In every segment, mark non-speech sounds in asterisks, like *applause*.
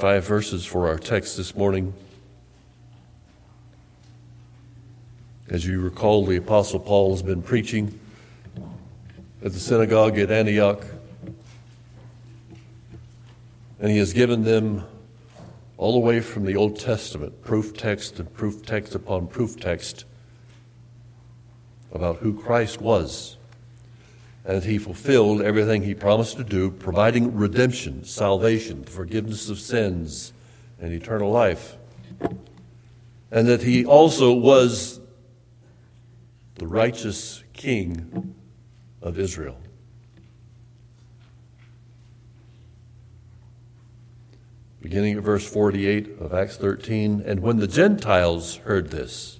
Five verses for our text this morning. As you recall, the Apostle Paul has been preaching at the synagogue at Antioch, and he has given them all the way from the Old Testament, proof text and proof text upon proof text about who Christ was. And he fulfilled everything he promised to do, providing redemption, salvation, forgiveness of sins, and eternal life. And that he also was the righteous king of Israel. beginning at verse 48 of Acts 13. And when the Gentiles heard this,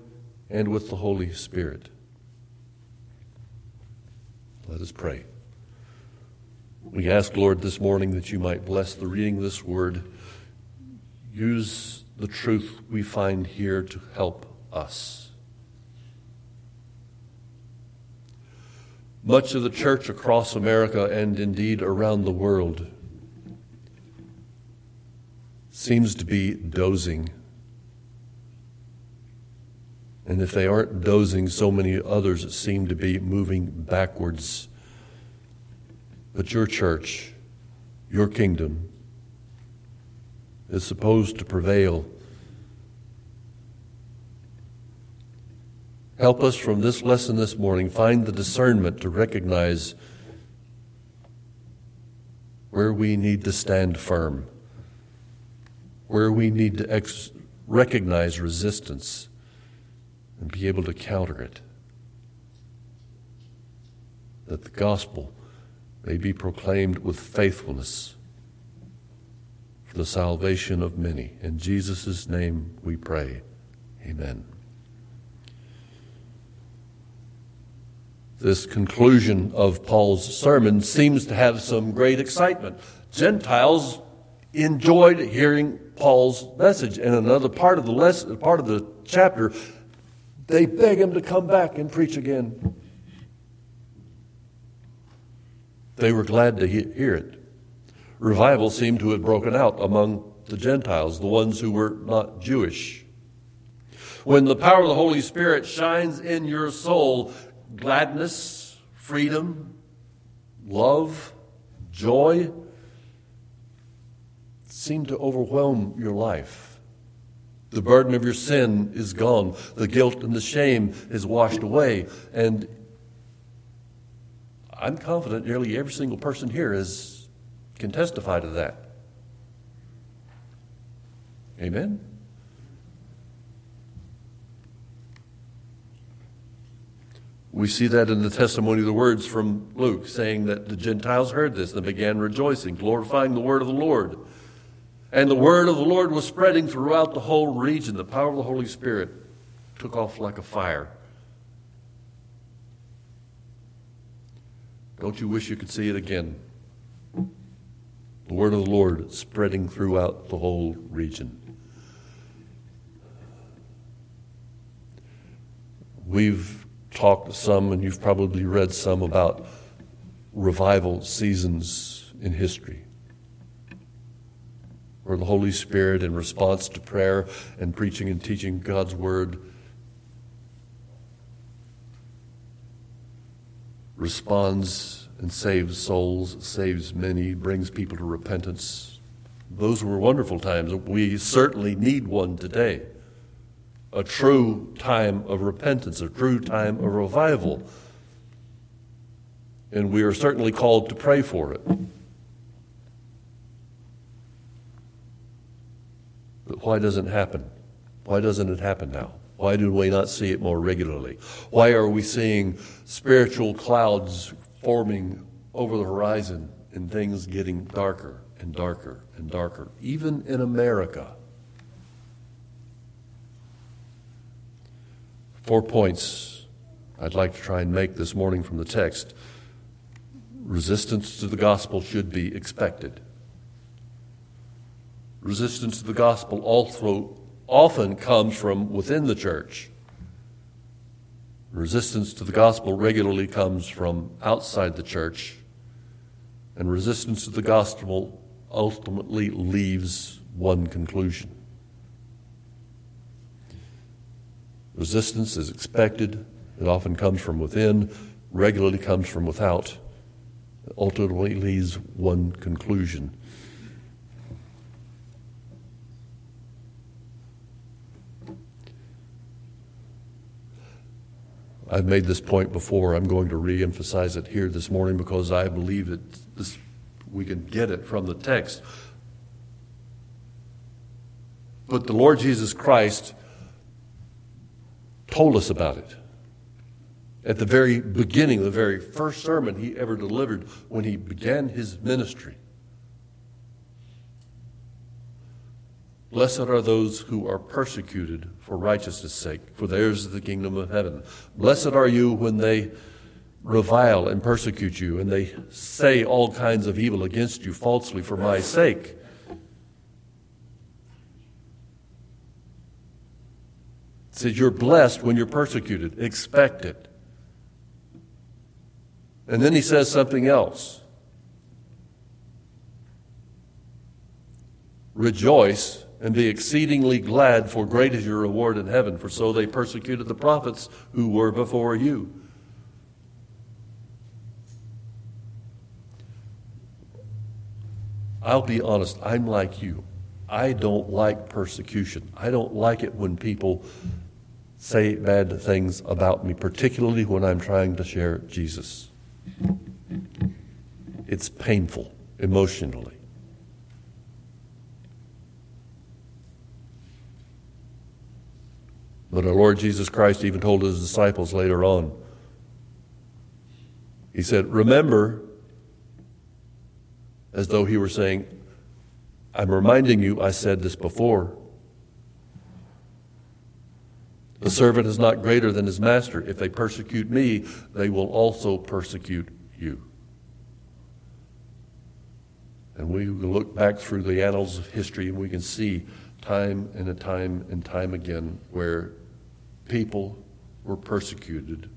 and with the Holy Spirit. Let us pray. We ask, Lord, this morning that you might bless the reading of this word. Use the truth we find here to help us. Much of the church across America and indeed around the world seems to be dozing. And if they aren't dozing, so many others seem to be moving backwards. But your church, your kingdom, is supposed to prevail. Help us from this lesson this morning find the discernment to recognize where we need to stand firm where we need to ex- recognize resistance and be able to counter it. That the gospel may be proclaimed with faithfulness for the salvation of many. In Jesus' name we pray. Amen. This conclusion of Paul's sermon seems to have some great excitement. Gentiles enjoyed hearing Paul's message. And another part of the lesson, part of the chapter, they beg him to come back and preach again. They were glad to hear it. Revival seemed to have broken out among the Gentiles, the ones who were not Jewish. When the power of the Holy Spirit shines in your soul, gladness, freedom, love, joy, seem to overwhelm your life. The burden of your sin is gone. The guilt and the shame is washed away. And I'm confident nearly every single person here is, can testify to that. Amen? We see that in the testimony of the words from Luke, saying that the Gentiles heard this and began rejoicing, glorifying the word of the Lord. And the word of the Lord was spreading throughout the whole region. The power of the Holy Spirit took off like a fire. Don't you wish you could see it again? The word of the Lord spreading throughout the whole region. We've talked some, and you've probably read some about revival seasons in history where the Holy Spirit, in response to prayer and preaching and teaching God's Word, responds and saves souls, saves many, brings people to repentance. Those were wonderful times. We certainly need one today. A true time of repentance, a true time of revival. And we are certainly called to pray for it. But why doesn't it happen? Why doesn't it happen now? Why do we not see it more regularly? Why are we seeing spiritual clouds forming over the horizon and things getting darker and darker and darker, even in America. Four points I'd like to try and make this morning from the text. Resistance to the gospel should be expected. Resistance to the gospel also often comes from within the church. Resistance to the gospel regularly comes from outside the church. And resistance to the gospel ultimately leaves one conclusion. Resistance is expected, it often comes from within, regularly comes from without, it ultimately leaves one conclusion. I've made this point before. I'm going to re emphasize it here this morning because I believe that this, we can get it from the text. But the Lord Jesus Christ told us about it. At the very beginning, the very first sermon he ever delivered when he began his ministry. Blessed are those who are persecuted for righteousness' sake, for theirs is the kingdom of heaven. Blessed are you when they revile and persecute you, and they say all kinds of evil against you falsely for my sake. It says you're blessed when you're persecuted. Expect it. And then he says something else. Rejoice and be exceedingly glad, for great is your reward in heaven, for so they persecuted the prophets who were before you. I'll be honest, I'm like you. I don't like persecution. I don't like it when people say bad things about me, particularly when I'm trying to share Jesus. It's painful emotionally. But our Lord Jesus Christ even told his disciples later on. He said, Remember, as though he were saying, I'm reminding you, I said this before. The servant is not greater than his master. If they persecute me, they will also persecute you. And we look back through the annals of history and we can see time and time and time again where people were persecuted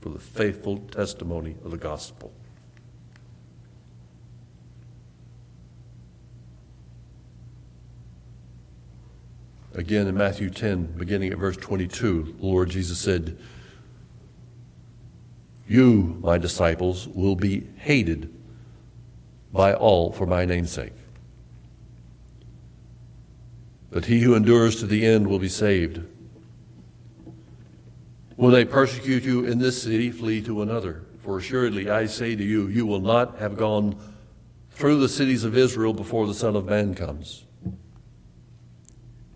for the faithful testimony of the gospel. Again, in Matthew 10, beginning at verse 22, the Lord Jesus said, You, my disciples, will be hated by all for my name's sake. But he who endures to the end will be saved. When they persecute you in this city, flee to another. For assuredly I say to you, you will not have gone through the cities of Israel before the Son of Man comes.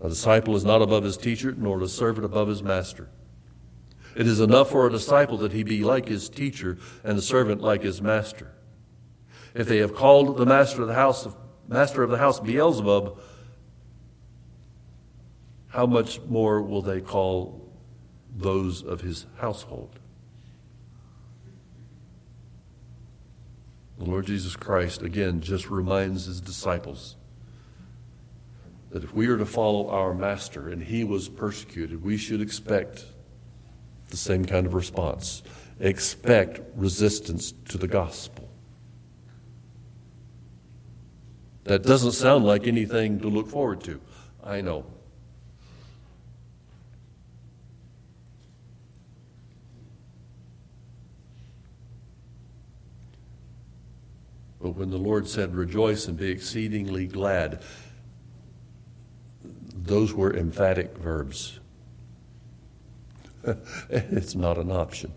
A disciple is not above his teacher, nor a servant above his master. It is enough for a disciple that he be like his teacher, and a servant like his master. If they have called the master of the house, master of the house Beelzebub, how much more will they call those of his household. The Lord Jesus Christ, again, just reminds his disciples that if we are to follow our master and he was persecuted, we should expect the same kind of response. Expect resistance to the gospel. That doesn't sound like anything to look forward to. I know. But when the Lord said, Rejoice and be exceedingly glad, those were emphatic verbs. *laughs* it's not an option.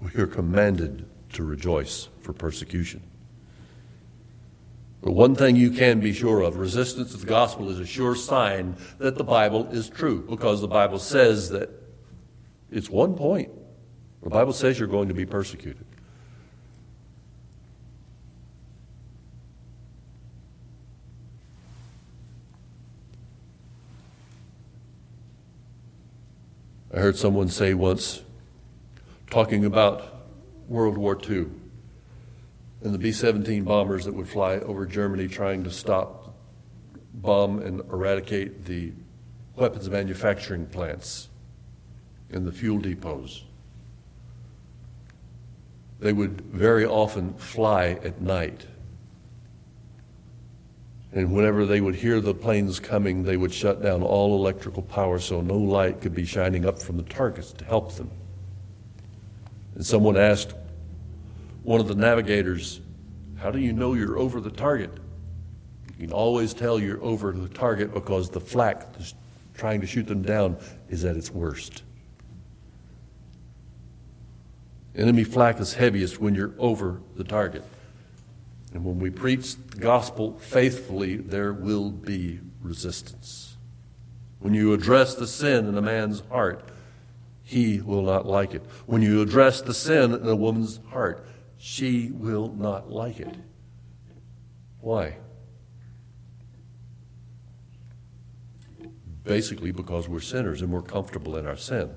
We are commanded to rejoice for persecution. But one thing you can be sure of resistance to the gospel is a sure sign that the Bible is true because the Bible says that it's one point. The Bible says you're going to be persecuted. I heard someone say once, talking about World War II and the B 17 bombers that would fly over Germany trying to stop, bomb, and eradicate the weapons manufacturing plants and the fuel depots. They would very often fly at night. And whenever they would hear the planes coming, they would shut down all electrical power so no light could be shining up from the targets to help them. And someone asked one of the navigators, How do you know you're over the target? You can always tell you're over the target because the flak trying to shoot them down is at its worst. Enemy flak is heaviest when you're over the target. And when we preach the gospel faithfully, there will be resistance. When you address the sin in a man's heart, he will not like it. When you address the sin in a woman's heart, she will not like it. Why? Basically, because we're sinners and we're comfortable in our sin.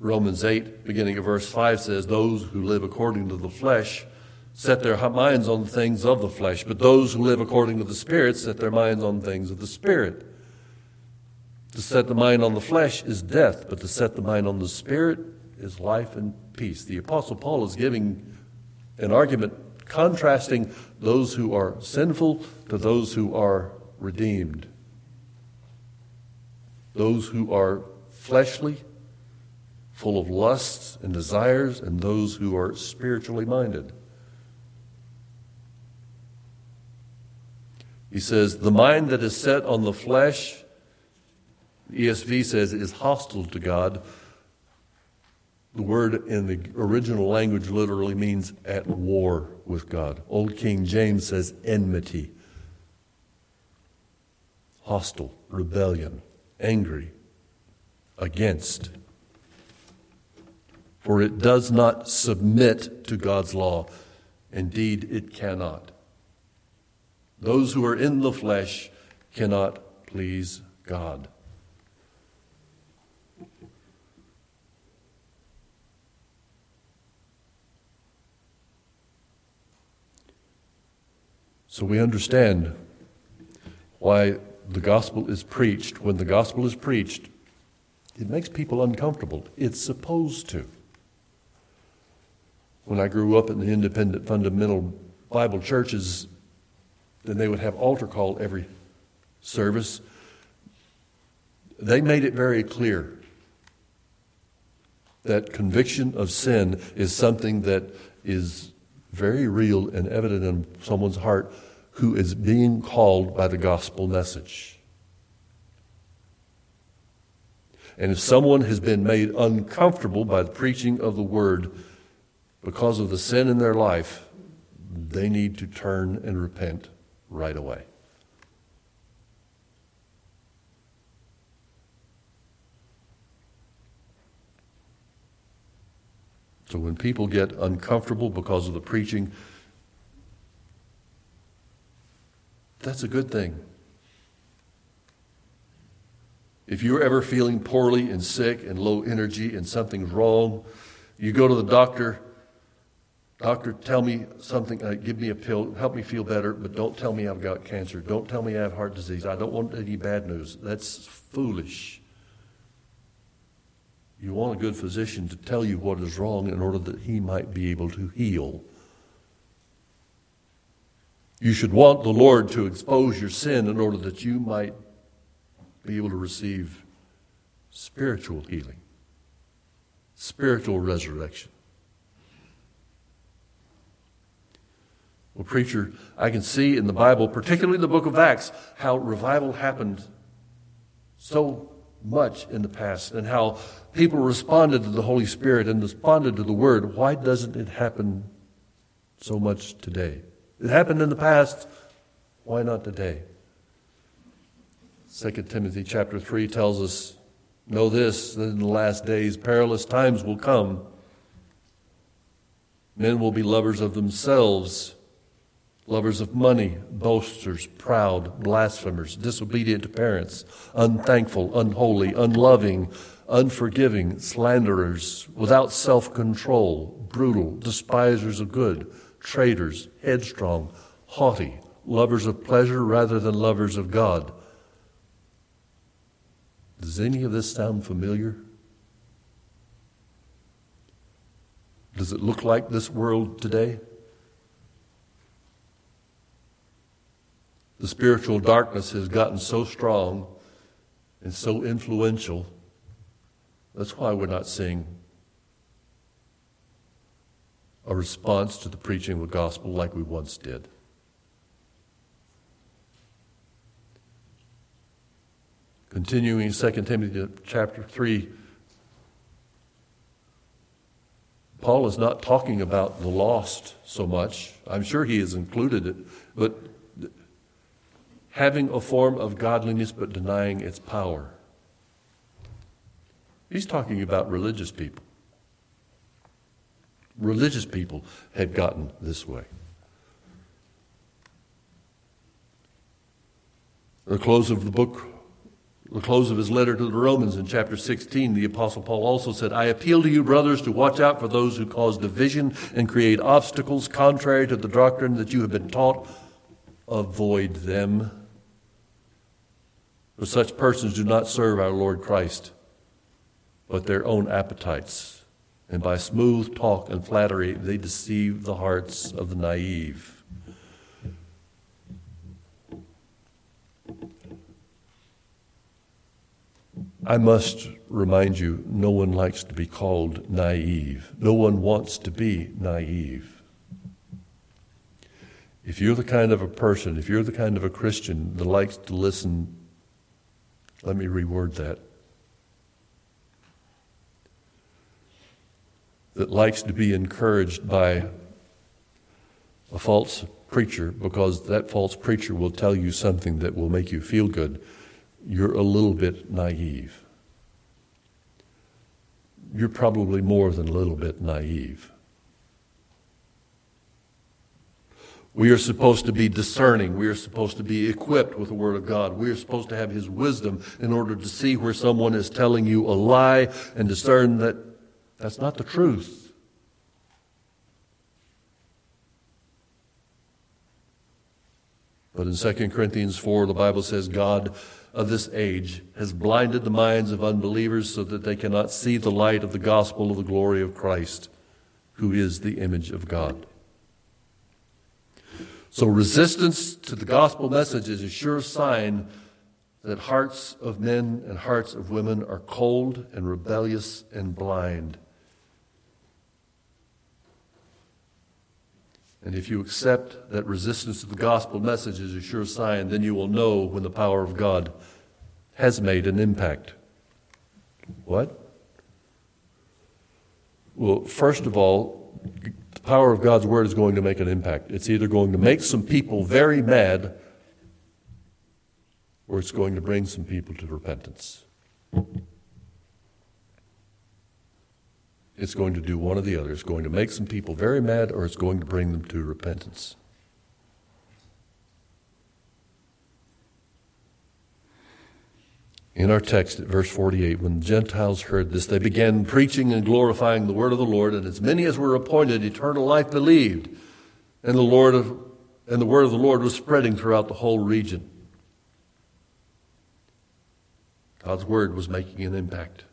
Romans 8, beginning of verse 5 says, Those who live according to the flesh set their minds on things of the flesh, but those who live according to the Spirit set their minds on things of the Spirit. To set the mind on the flesh is death, but to set the mind on the Spirit is life and peace. The Apostle Paul is giving an argument contrasting those who are sinful to those who are redeemed. Those who are fleshly full of lusts and desires, and those who are spiritually minded. He says, The mind that is set on the flesh, ESV says, is hostile to God. The word in the original language literally means at war with God. Old King James says enmity, hostile, rebellion, angry, against for it does not submit to God's law. Indeed, it cannot. Those who are in the flesh cannot please God. So we understand why the gospel is preached. When the gospel is preached, it makes people uncomfortable. It's supposed to when I grew up in the independent fundamental Bible churches, then they would have altar call every service. They made it very clear that conviction of sin is something that is very real and evident in someone's heart who is being called by the gospel message. And if someone has been made uncomfortable by the preaching of the word, because of the sin in their life, they need to turn and repent right away. So when people get uncomfortable because of the preaching, that's a good thing. If you're ever feeling poorly and sick and low energy and something's wrong, you go to the doctor Doctor, tell me something, uh, give me a pill, help me feel better, but don't tell me I've got cancer. Don't tell me I have heart disease. I don't want any bad news. That's foolish. You want a good physician to tell you what is wrong in order that he might be able to heal. You should want the Lord to expose your sin in order that you might be able to receive spiritual healing, spiritual resurrection. Well, preacher, I can see in the Bible, particularly the book of Acts, how revival happened so much in the past and how people responded to the Holy Spirit and responded to the Word. Why doesn't it happen so much today? It happened in the past. Why not today? 2 Timothy chapter 3 tells us, Know this, that in the last days perilous times will come. Men will be lovers of themselves lovers of money, boasters, proud, blasphemers, disobedient to parents, unthankful, unholy, unloving, unforgiving, slanderers, without self control, brutal, despisers of good, traitors, headstrong, haughty, lovers of pleasure rather than lovers of God. Does any of this sound familiar? Does it look like this world today? The spiritual darkness has gotten so strong and so influential. That's why we're not seeing a response to the preaching of the gospel like we once did. Continuing 2 Timothy chapter 3, Paul is not talking about the lost so much. I'm sure he has included it, but having a form of godliness but denying its power. He's talking about religious people. Religious people had gotten this way. the close of the book, the close of his letter to the Romans in chapter 16, the Apostle Paul also said, I appeal to you, brothers, to watch out for those who cause division and create obstacles contrary to the doctrine that you have been taught. Avoid them. For such persons do not serve our Lord Christ, but their own appetites. And by smooth talk and flattery, they deceive the hearts of the naive. I must remind you no one likes to be called naive. No one wants to be naive. If you're the kind of a person, if you're the kind of a Christian that likes to listen let me reword that. That likes to be encouraged by a false preacher because that false preacher will tell you something that will make you feel good, you're a little bit naive. You're probably more than a little bit naive. We are supposed to be discerning. We are supposed to be equipped with the Word of God. We are supposed to have His wisdom in order to see where someone is telling you a lie and discern that that's not the truth. But in 2 Corinthians 4, the Bible says, God of this age has blinded the minds of unbelievers so that they cannot see the light of the gospel of the glory of Christ, who is the image of God. So, resistance to the gospel message is a sure sign that hearts of men and hearts of women are cold and rebellious and blind. And if you accept that resistance to the gospel message is a sure sign, then you will know when the power of God has made an impact. What? Well, first of all, power of God's word is going to make an impact. It's either going to make some people very mad or it's going to bring some people to repentance. It's going to do one or the other. It's going to make some people very mad or it's going to bring them to repentance. In our text at verse 48, when the Gentiles heard this, they began preaching and glorifying the word of the Lord, and as many as were appointed eternal life believed. And the Lord of, and the word of the Lord was spreading throughout the whole region. God's word was making an impact.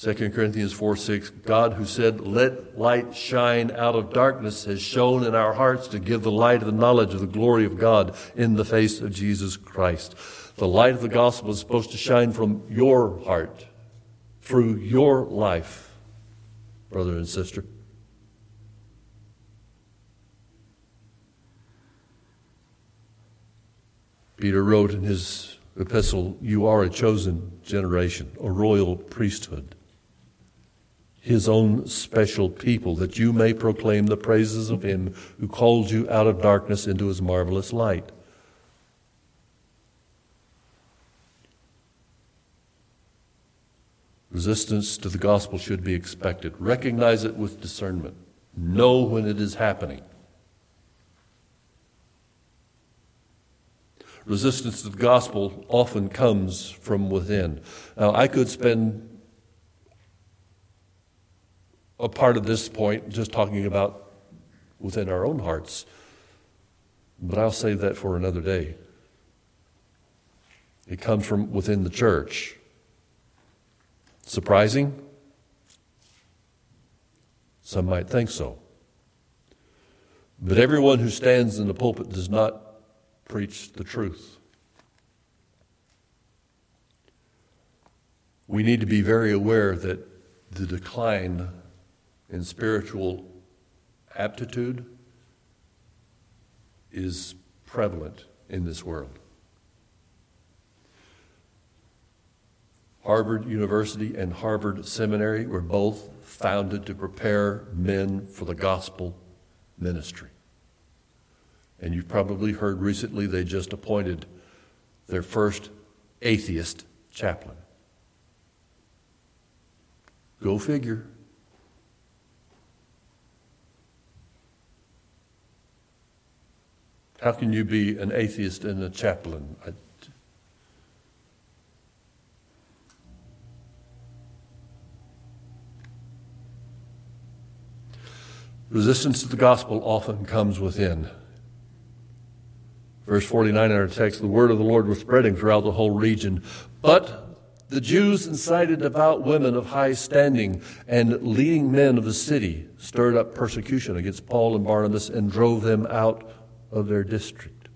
2 Corinthians 4 6, God who said, Let light shine out of darkness, has shone in our hearts to give the light of the knowledge of the glory of God in the face of Jesus Christ. The light of the gospel is supposed to shine from your heart, through your life, brother and sister. Peter wrote in his epistle, You are a chosen generation, a royal priesthood his own special people, that you may proclaim the praises of him who called you out of darkness into his marvelous light. Resistance to the gospel should be expected. Recognize it with discernment. know when it is happening. Resistance to the gospel often comes from within. Now, I could spend a part of this point just talking about within our own hearts, but I'll save that for another day. It comes from within the church. Surprising? Some might think so. But everyone who stands in the pulpit does not preach the truth. We need to be very aware that the decline in spiritual aptitude is prevalent in this world. Harvard University and Harvard Seminary were both founded to prepare men for the gospel ministry. And you've probably heard recently they just appointed their first atheist chaplain. Go figure. How can you be an atheist and a chaplain? I, Resistance to the gospel often comes within. Verse 49 in our text the word of the Lord was spreading throughout the whole region. But the Jews incited devout women of high standing and leading men of the city, stirred up persecution against Paul and Barnabas, and drove them out of their district.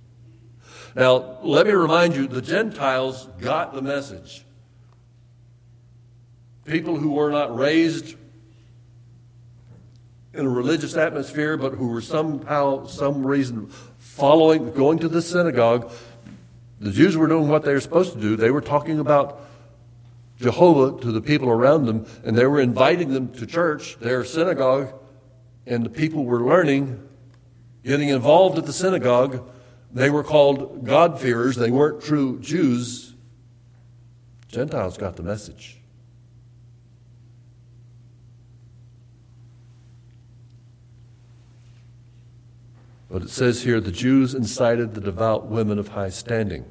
Now, let me remind you the Gentiles got the message. People who were not raised in a religious atmosphere, but who were somehow, some reason, following, going to the synagogue. The Jews were doing what they were supposed to do. They were talking about Jehovah to the people around them, and they were inviting them to church, their synagogue, and the people were learning, getting involved at the synagogue. They were called God-fearers. They weren't true Jews. Gentiles got the message. But it says here the Jews incited the devout women of high standing.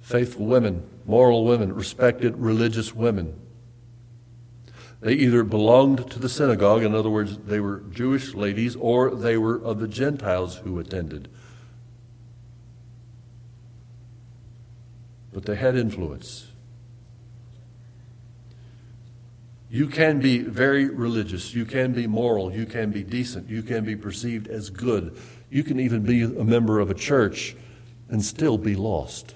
Faithful women, moral women, respected religious women. They either belonged to the synagogue, in other words, they were Jewish ladies, or they were of the Gentiles who attended. But they had influence. You can be very religious. You can be moral. You can be decent. You can be perceived as good. You can even be a member of a church and still be lost.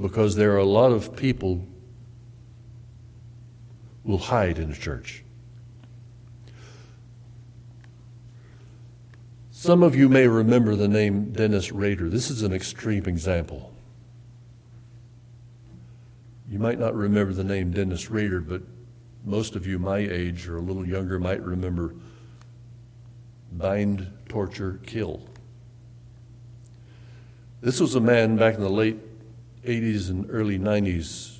Because there are a lot of people will hide in a church. Some of you may remember the name Dennis Rader. This is an extreme example. You might not remember the name Dennis Rader, but most of you my age or a little younger might remember bind, torture, kill. This was a man back in the late 80s and early 90s,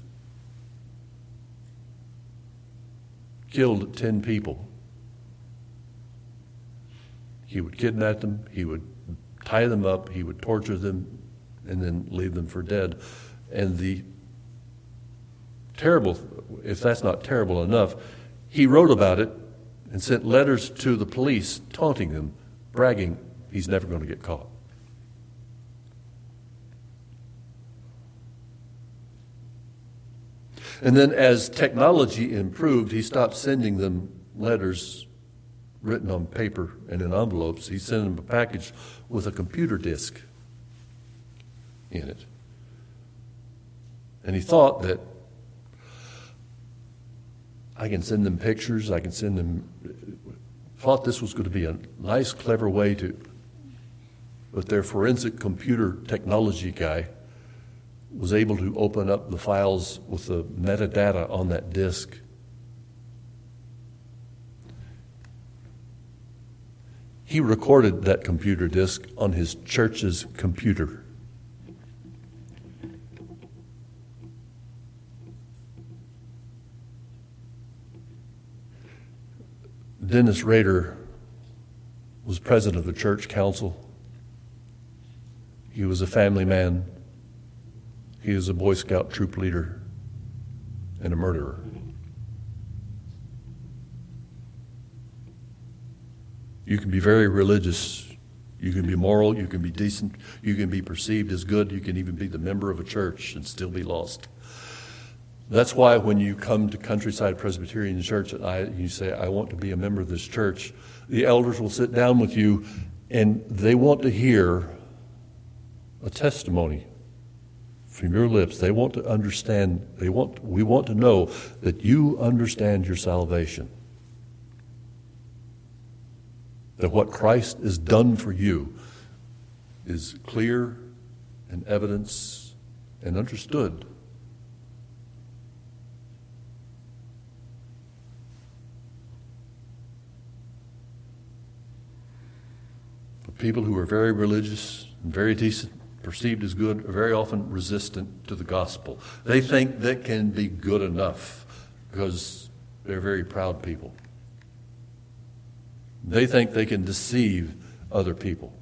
killed 10 people. He would kidnap them, he would tie them up, he would torture them, and then leave them for dead. And the terrible, if that's not terrible enough, he wrote about it and sent letters to the police taunting them, bragging he's never going to get caught. And then, as technology improved, he stopped sending them letters written on paper and in envelopes. He sent them a package with a computer disk in it. And he thought that I can send them pictures. I can send them. Thought this was going to be a nice, clever way to. But their forensic computer technology guy was able to open up the files with the metadata on that disk. He recorded that computer disk on his church's computer. Dennis Rader was president of the church council. He was a family man. He is a Boy Scout troop leader and a murderer. You can be very religious. You can be moral. You can be decent. You can be perceived as good. You can even be the member of a church and still be lost. That's why when you come to Countryside Presbyterian Church and I, you say, I want to be a member of this church, the elders will sit down with you and they want to hear a testimony from your lips. They want to understand, they want, we want to know that you understand your salvation. That what Christ has done for you is clear and evidence and understood. But people who are very religious and very decent, perceived as good, are very often resistant to the gospel. They think that can be good enough because they're very proud people. They think they can deceive other people.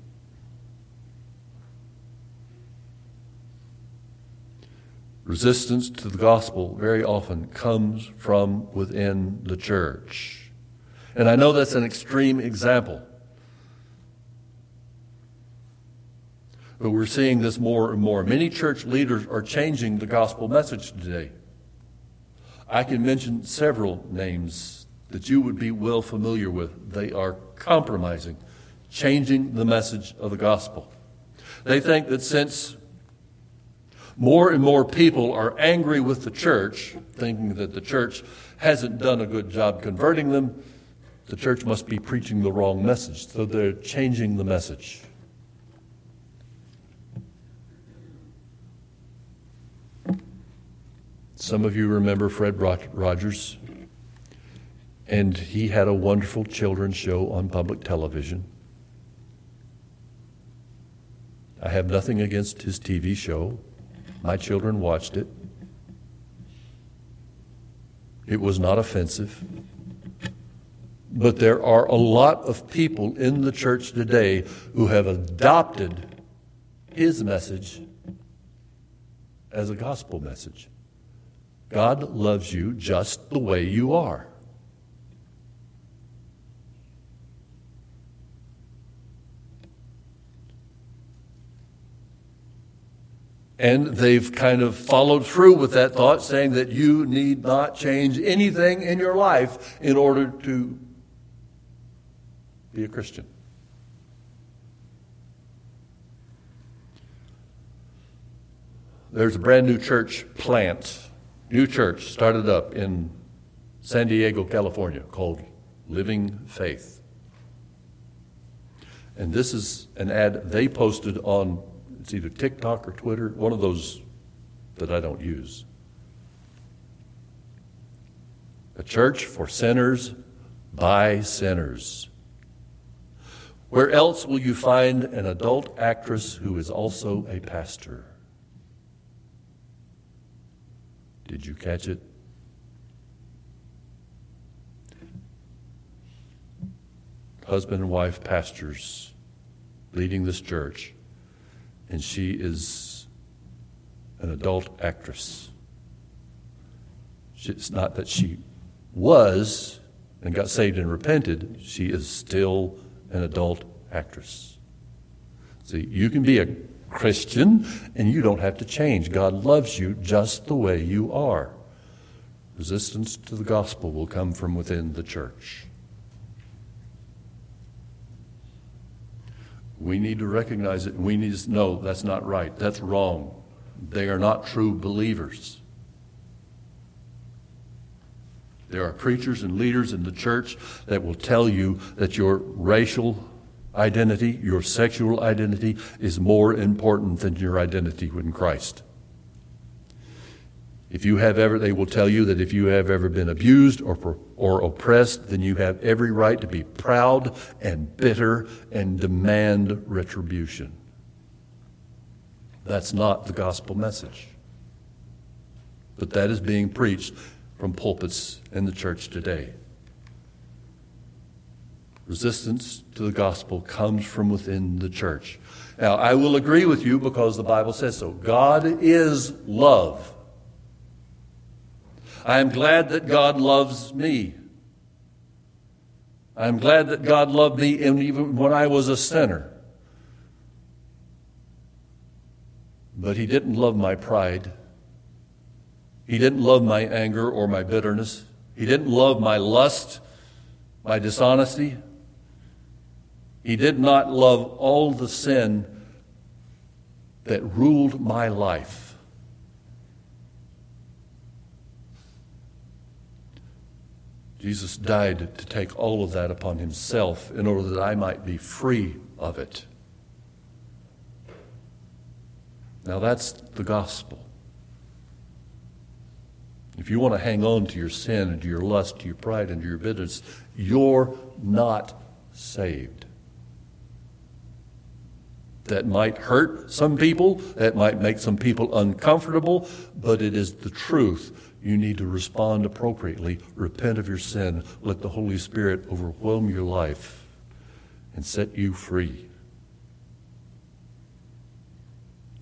Resistance to the gospel very often comes from within the church. And I know that's an extreme example. But we're seeing this more and more. Many church leaders are changing the gospel message today. I can mention several names that you would be well familiar with. They are compromising, changing the message of the gospel. They think that since more and more people are angry with the church, thinking that the church hasn't done a good job converting them, the church must be preaching the wrong message. So they're changing the message. Some of you remember Fred Rogers, and he had a wonderful children's show on public television. I have nothing against his TV show. My children watched it. It was not offensive. But there are a lot of people in the church today who have adopted his message as a gospel message. God loves you just the way you are. And they've kind of followed through with that thought, saying that you need not change anything in your life in order to be a Christian. There's a brand new church plant new church started up in San Diego, California, called Living Faith. And this is an ad they posted on, it's either TikTok or Twitter, one of those that I don't use. A church for sinners by sinners. Where else will you find an adult actress who is also a pastor? Did you catch it? Husband and wife pastors leading this church, and she is an adult actress. It's not that she was and got saved and repented, she is still an adult actress. See, you can be a Christian, and you don't have to change. God loves you just the way you are. Resistance to the gospel will come from within the church. We need to recognize it. We need to know that's not right. That's wrong. They are not true believers. There are preachers and leaders in the church that will tell you that your racial identity, your sexual identity, is more important than your identity in Christ. If you have ever, they will tell you that if you have ever been abused or, or oppressed, then you have every right to be proud and bitter and demand retribution. That's not the gospel message. But that is being preached from pulpits in the church today. Resistance to the gospel comes from within the church. Now, I will agree with you because the Bible says so. God is love. I am glad that God loves me. I'm glad that God loved me even when I was a sinner. But He didn't love my pride. He didn't love my anger or my bitterness. He didn't love my lust, my dishonesty. He did not love all the sin that ruled my life. Jesus died to take all of that upon himself in order that I might be free of it. Now that's the gospel. If you want to hang on to your sin and to your lust, to your pride and to your bitterness, you're not saved. That might hurt some people, that might make some people uncomfortable, but it is the truth. You need to respond appropriately, repent of your sin, let the Holy Spirit overwhelm your life and set you free.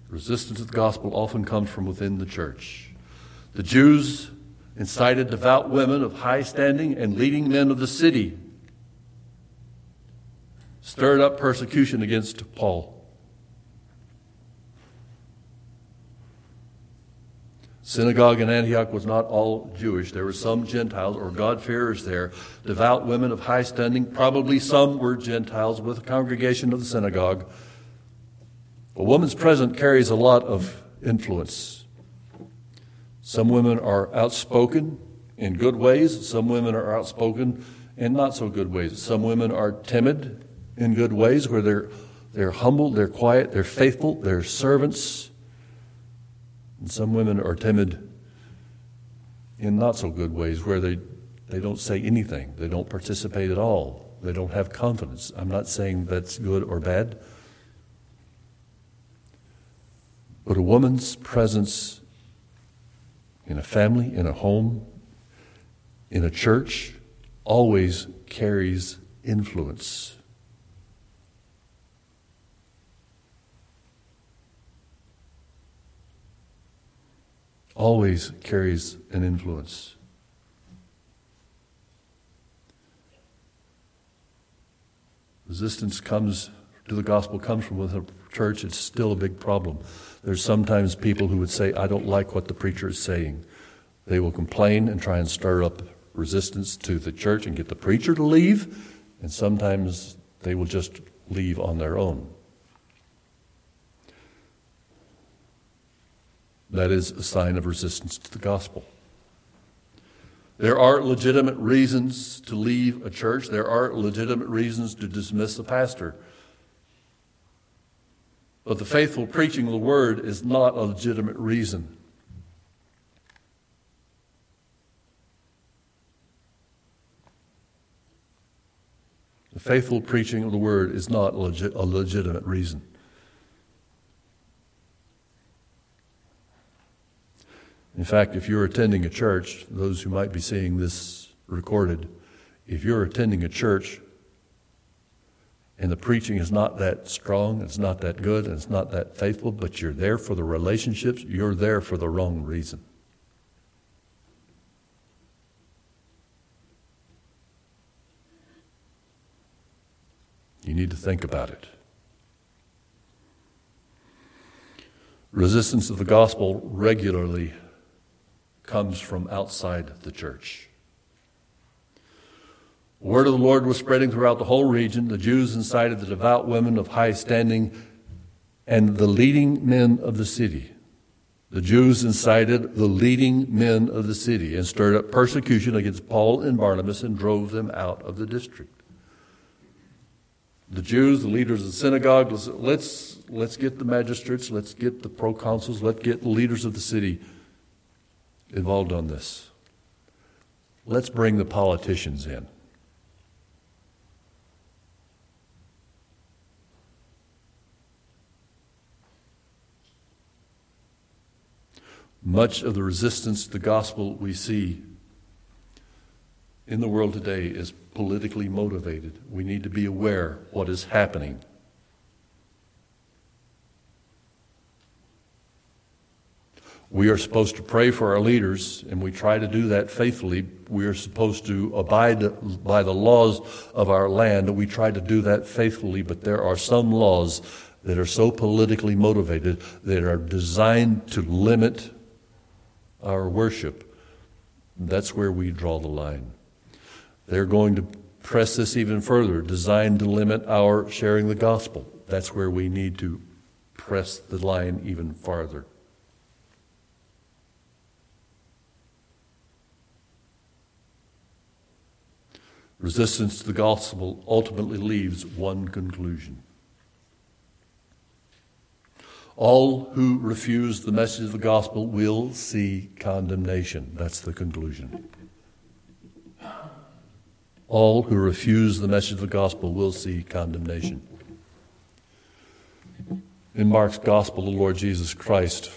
Resistance to the gospel often comes from within the church. The Jews incited devout women of high standing and leading men of the city, stirred up persecution against Paul. Synagogue in Antioch was not all Jewish. There were some Gentiles or God-fearers there, devout women of high standing. Probably some were Gentiles with a congregation of the synagogue. A woman's presence carries a lot of influence. Some women are outspoken in good ways, some women are outspoken in not so good ways. Some women are timid in good ways where they're, they're humble, they're quiet, they're faithful, they're servants. And some women are timid in not so good ways where they, they don't say anything, they don't participate at all, they don't have confidence. I'm not saying that's good or bad. But a woman's presence in a family, in a home, in a church, always carries influence. Always carries an influence. Resistance comes to the gospel comes from within a church, it's still a big problem. There's sometimes people who would say, I don't like what the preacher is saying. They will complain and try and stir up resistance to the church and get the preacher to leave, and sometimes they will just leave on their own. That is a sign of resistance to the gospel. There are legitimate reasons to leave a church. There are legitimate reasons to dismiss a pastor. But the faithful preaching of the word is not a legitimate reason. The faithful preaching of the word is not a, a legitimate reason. In fact, if you're attending a church, those who might be seeing this recorded, if you're attending a church and the preaching is not that strong, it's not that good, and it's not that faithful, but you're there for the relationships, you're there for the wrong reason. You need to think about it. Resistance to the gospel regularly comes from outside the church. Word of the Lord was spreading throughout the whole region. The Jews incited the devout women of high standing and the leading men of the city. The Jews incited the leading men of the city and stirred up persecution against Paul and Barnabas and drove them out of the district. The Jews, the leaders of the synagogue, let's, let's get the magistrates, let's get the proconsuls, let's get the leaders of the city involved on this. Let's bring the politicians in. Much of the resistance to the gospel we see in the world today is politically motivated. We need to be aware what is happening. We are supposed to pray for our leaders, and we try to do that faithfully. We are supposed to abide by the laws of our land. and We try to do that faithfully, but there are some laws that are so politically motivated that are designed to limit our worship. That's where we draw the line. They're going to press this even further, designed to limit our sharing the gospel. That's where we need to press the line even farther. Resistance to the gospel ultimately leaves one conclusion. All who refuse the message of the gospel will see condemnation. That's the conclusion. All who refuse the message of the gospel will see condemnation. In Mark's gospel, the Lord Jesus Christ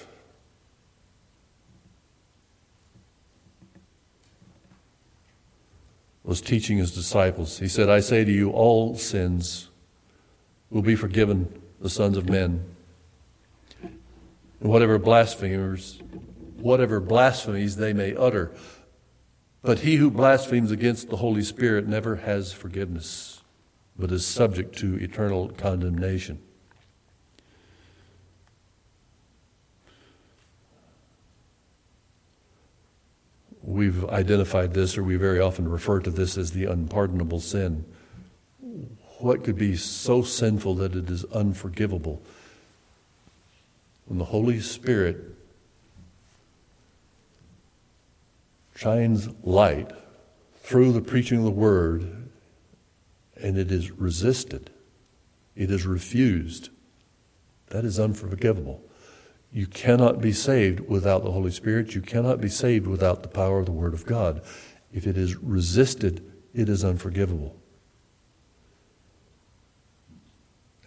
was teaching his disciples. He said, I say to you, all sins will be forgiven the sons of men. And whatever blasphemers, whatever blasphemies they may utter. But he who blasphemes against the Holy Spirit never has forgiveness, but is subject to eternal condemnation. We've identified this, or we very often refer to this as the unpardonable sin. What could be so sinful that it is unforgivable? When the Holy Spirit shines light through the preaching of the Word and it is resisted, it is refused, that is unforgivable. You cannot be saved without the Holy Spirit. You cannot be saved without the power of the Word of God. If it is resisted, it is unforgivable.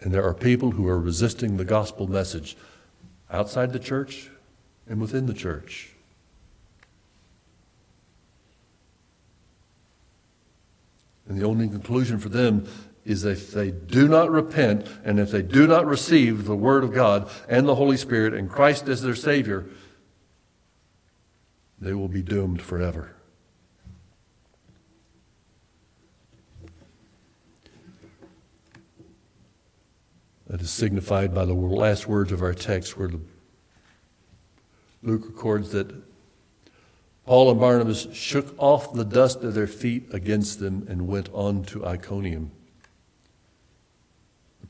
And there are people who are resisting the gospel message outside the church and within the church. And the only conclusion for them is if they do not repent and if they do not receive the Word of God and the Holy Spirit and Christ as their Savior, they will be doomed forever. That is signified by the last words of our text, where Luke records that Paul and Barnabas shook off the dust of their feet against them and went on to Iconium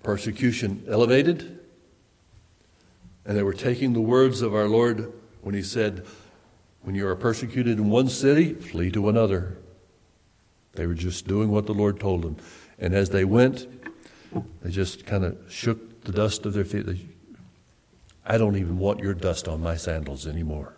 persecution elevated, and they were taking the words of our Lord when He said, When you are persecuted in one city, flee to another. They were just doing what the Lord told them. And as they went, they just kind of shook the dust of their feet. I don't even want your dust on my sandals anymore.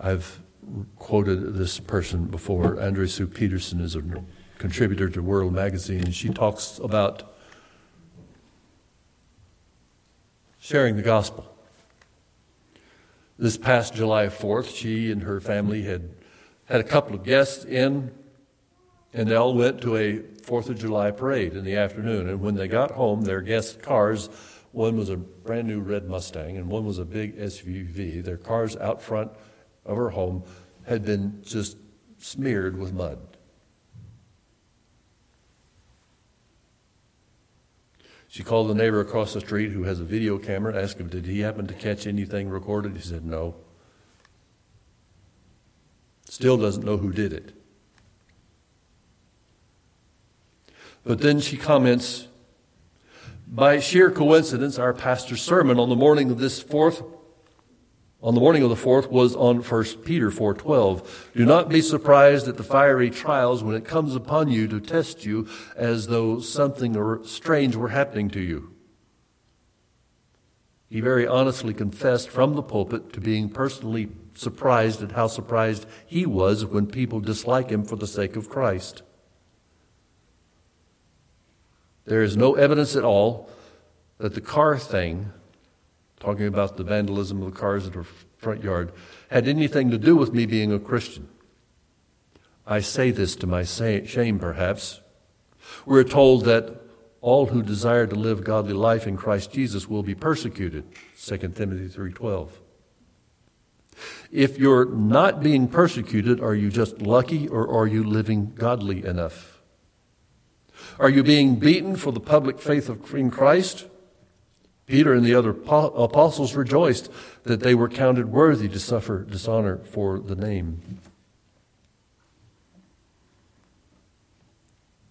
I've quoted this person before. Andrée Seu Peterson is a contributor to World Magazine. She talks about sharing the gospel. This past July 4th, she and her family had had a couple of guests in, and they all went to a 4th of July parade in the afternoon. And when they got home, their guest cars, one was a brand new red Mustang, and one was a big SUV. Their cars out front of her home had been just smeared with mud. She called the neighbor across the street who has a video camera, asked him, Did he happen to catch anything recorded? He said, No. Still doesn't know who did it. But then she comments, By sheer coincidence, our pastor's sermon on the morning of this fourth on the morning of the fourth was on 1 Peter 4:12. Do not be surprised at the fiery trials when it comes upon you to test you as though something strange were happening to you. He very honestly confessed from the pulpit to being personally surprised at how surprised he was when people dislike him for the sake of Christ. There is no evidence at all that the car thing, talking about the vandalism of the cars in her front yard, had anything to do with me being a Christian. I say this to my shame, perhaps. We're told that all who desire to live godly life in Christ Jesus will be persecuted. 2 Timothy 3:12. If you're not being persecuted, are you just lucky or are you living godly enough? Are you being beaten for the public faith of in Christ? Peter and the other apostles rejoiced that they were counted worthy to suffer dishonor for the name.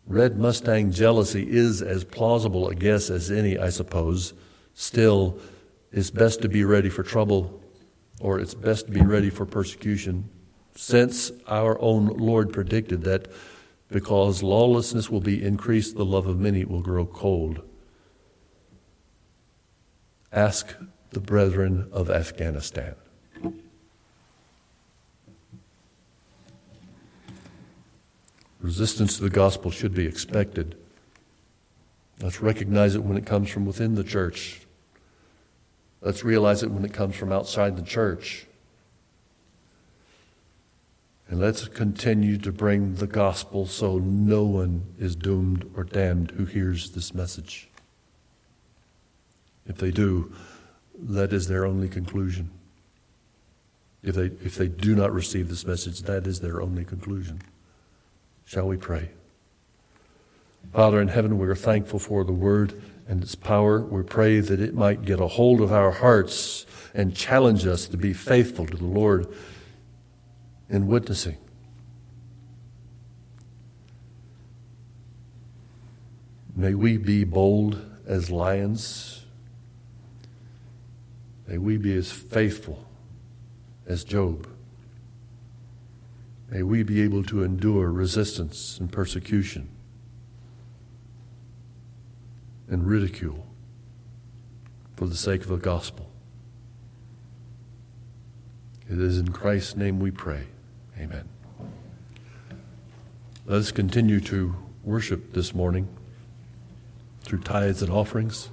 Red Mustang jealousy is as plausible a guess as any, I suppose. Still, it's best to be ready for trouble, or it's best to be ready for persecution, since our own Lord predicted that because lawlessness will be increased, the love of many will grow cold. Ask the brethren of Afghanistan. Resistance to the gospel should be expected. Let's recognize it when it comes from within the church. Let's realize it when it comes from outside the church. And let's continue to bring the gospel so no one is doomed or damned who hears this message. If they do, that is their only conclusion. If they, if they do not receive this message, that is their only conclusion. Shall we pray? Father in heaven, we are thankful for the word and its power. We pray that it might get a hold of our hearts and challenge us to be faithful to the Lord in witnessing. May we be bold as lions. May we be as faithful as Job. May we be able to endure resistance and persecution and ridicule for the sake of the gospel. It is in Christ's name we pray. Amen. Let us continue to worship this morning through tithes and offerings.